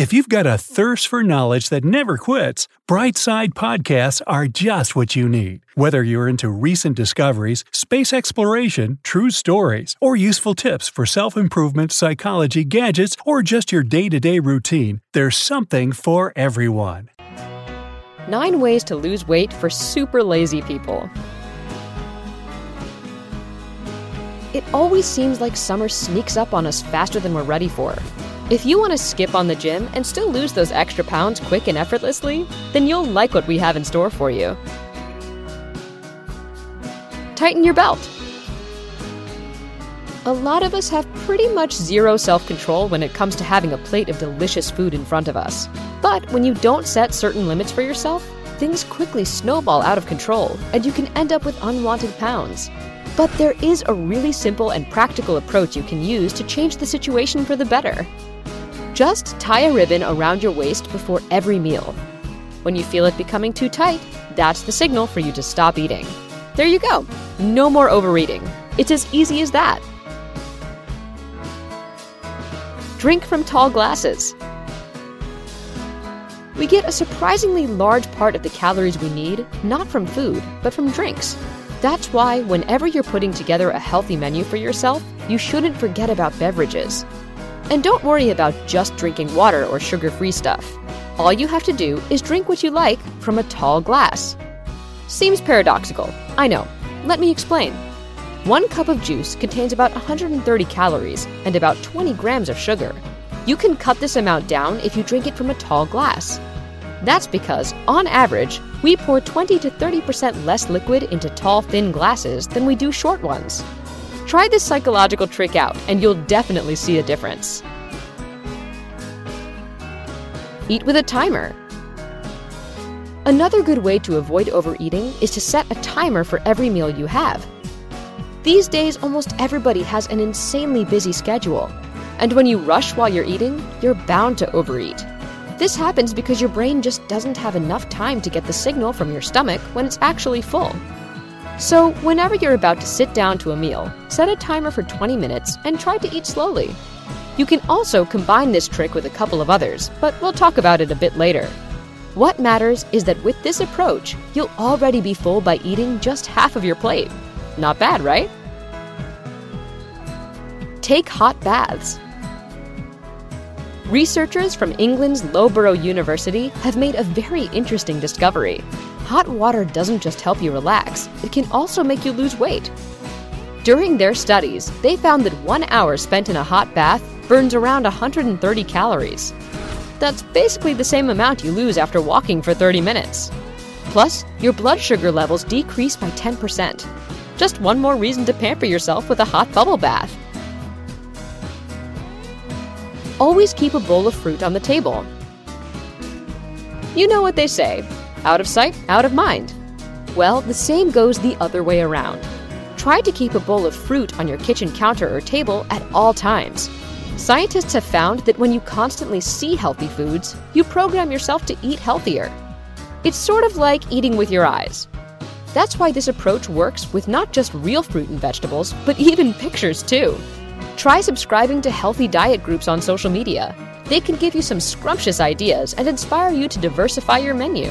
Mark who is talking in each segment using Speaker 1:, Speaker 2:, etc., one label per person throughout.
Speaker 1: If you've got a thirst for knowledge that never quits, Brightside Podcasts are just what you need. Whether you're into recent discoveries, space exploration, true stories, or useful tips for self improvement, psychology, gadgets, or just your day to day routine, there's something for everyone.
Speaker 2: Nine ways to lose weight for super lazy people. It always seems like summer sneaks up on us faster than we're ready for. If you want to skip on the gym and still lose those extra pounds quick and effortlessly, then you'll like what we have in store for you. Tighten your belt. A lot of us have pretty much zero self control when it comes to having a plate of delicious food in front of us. But when you don't set certain limits for yourself, things quickly snowball out of control and you can end up with unwanted pounds. But there is a really simple and practical approach you can use to change the situation for the better. Just tie a ribbon around your waist before every meal. When you feel it becoming too tight, that's the signal for you to stop eating. There you go. No more overeating. It's as easy as that. Drink from tall glasses. We get a surprisingly large part of the calories we need not from food, but from drinks. That's why, whenever you're putting together a healthy menu for yourself, you shouldn't forget about beverages. And don't worry about just drinking water or sugar free stuff. All you have to do is drink what you like from a tall glass. Seems paradoxical, I know. Let me explain. One cup of juice contains about 130 calories and about 20 grams of sugar. You can cut this amount down if you drink it from a tall glass. That's because, on average, we pour 20 to 30% less liquid into tall, thin glasses than we do short ones. Try this psychological trick out, and you'll definitely see a difference. Eat with a timer. Another good way to avoid overeating is to set a timer for every meal you have. These days, almost everybody has an insanely busy schedule, and when you rush while you're eating, you're bound to overeat. This happens because your brain just doesn't have enough time to get the signal from your stomach when it's actually full. So, whenever you're about to sit down to a meal, set a timer for 20 minutes and try to eat slowly. You can also combine this trick with a couple of others, but we'll talk about it a bit later. What matters is that with this approach, you'll already be full by eating just half of your plate. Not bad, right? Take hot baths. Researchers from England's Loughborough University have made a very interesting discovery. Hot water doesn't just help you relax, it can also make you lose weight. During their studies, they found that one hour spent in a hot bath burns around 130 calories. That's basically the same amount you lose after walking for 30 minutes. Plus, your blood sugar levels decrease by 10%. Just one more reason to pamper yourself with a hot bubble bath. Always keep a bowl of fruit on the table. You know what they say out of sight, out of mind. Well, the same goes the other way around. Try to keep a bowl of fruit on your kitchen counter or table at all times. Scientists have found that when you constantly see healthy foods, you program yourself to eat healthier. It's sort of like eating with your eyes. That's why this approach works with not just real fruit and vegetables, but even pictures too. Try subscribing to healthy diet groups on social media. They can give you some scrumptious ideas and inspire you to diversify your menu.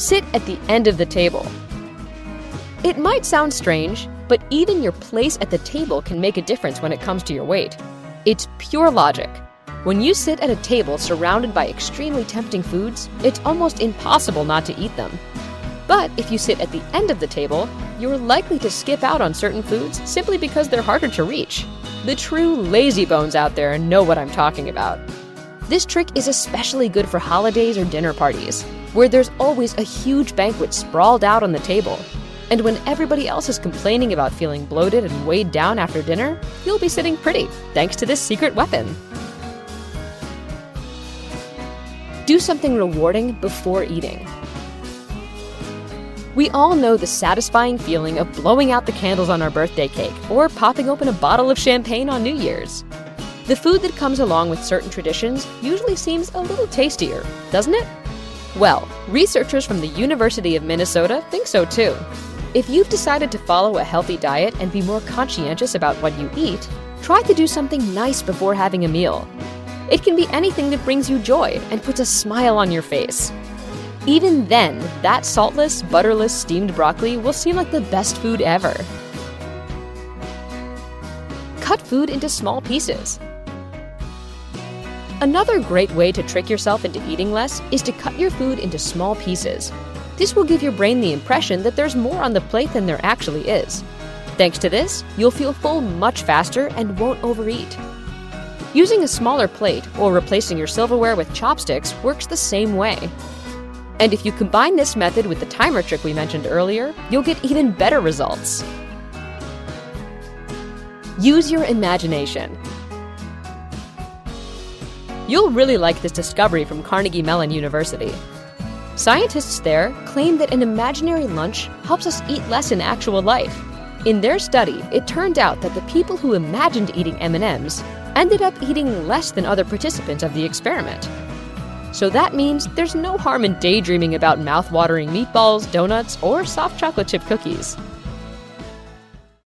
Speaker 2: Sit at the end of the table. It might sound strange, but even your place at the table can make a difference when it comes to your weight. It's pure logic. When you sit at a table surrounded by extremely tempting foods, it's almost impossible not to eat them. But if you sit at the end of the table, you're likely to skip out on certain foods simply because they're harder to reach. The true lazy bones out there know what I'm talking about. This trick is especially good for holidays or dinner parties, where there's always a huge banquet sprawled out on the table. And when everybody else is complaining about feeling bloated and weighed down after dinner, you'll be sitting pretty thanks to this secret weapon. do something rewarding before eating. We all know the satisfying feeling of blowing out the candles on our birthday cake or popping open a bottle of champagne on New Year's. The food that comes along with certain traditions usually seems a little tastier, doesn't it? Well, researchers from the University of Minnesota think so too. If you've decided to follow a healthy diet and be more conscientious about what you eat, try to do something nice before having a meal. It can be anything that brings you joy and puts a smile on your face. Even then, that saltless, butterless steamed broccoli will seem like the best food ever. Cut food into small pieces. Another great way to trick yourself into eating less is to cut your food into small pieces. This will give your brain the impression that there's more on the plate than there actually is. Thanks to this, you'll feel full much faster and won't overeat. Using a smaller plate or replacing your silverware with chopsticks works the same way. And if you combine this method with the timer trick we mentioned earlier, you'll get even better results. Use your imagination. You'll really like this discovery from Carnegie Mellon University. Scientists there claim that an imaginary lunch helps us eat less in actual life. In their study, it turned out that the people who imagined eating M&Ms ended up eating less than other participants of the experiment. So that means there's no harm in daydreaming about mouth-watering meatballs, donuts, or soft chocolate chip cookies.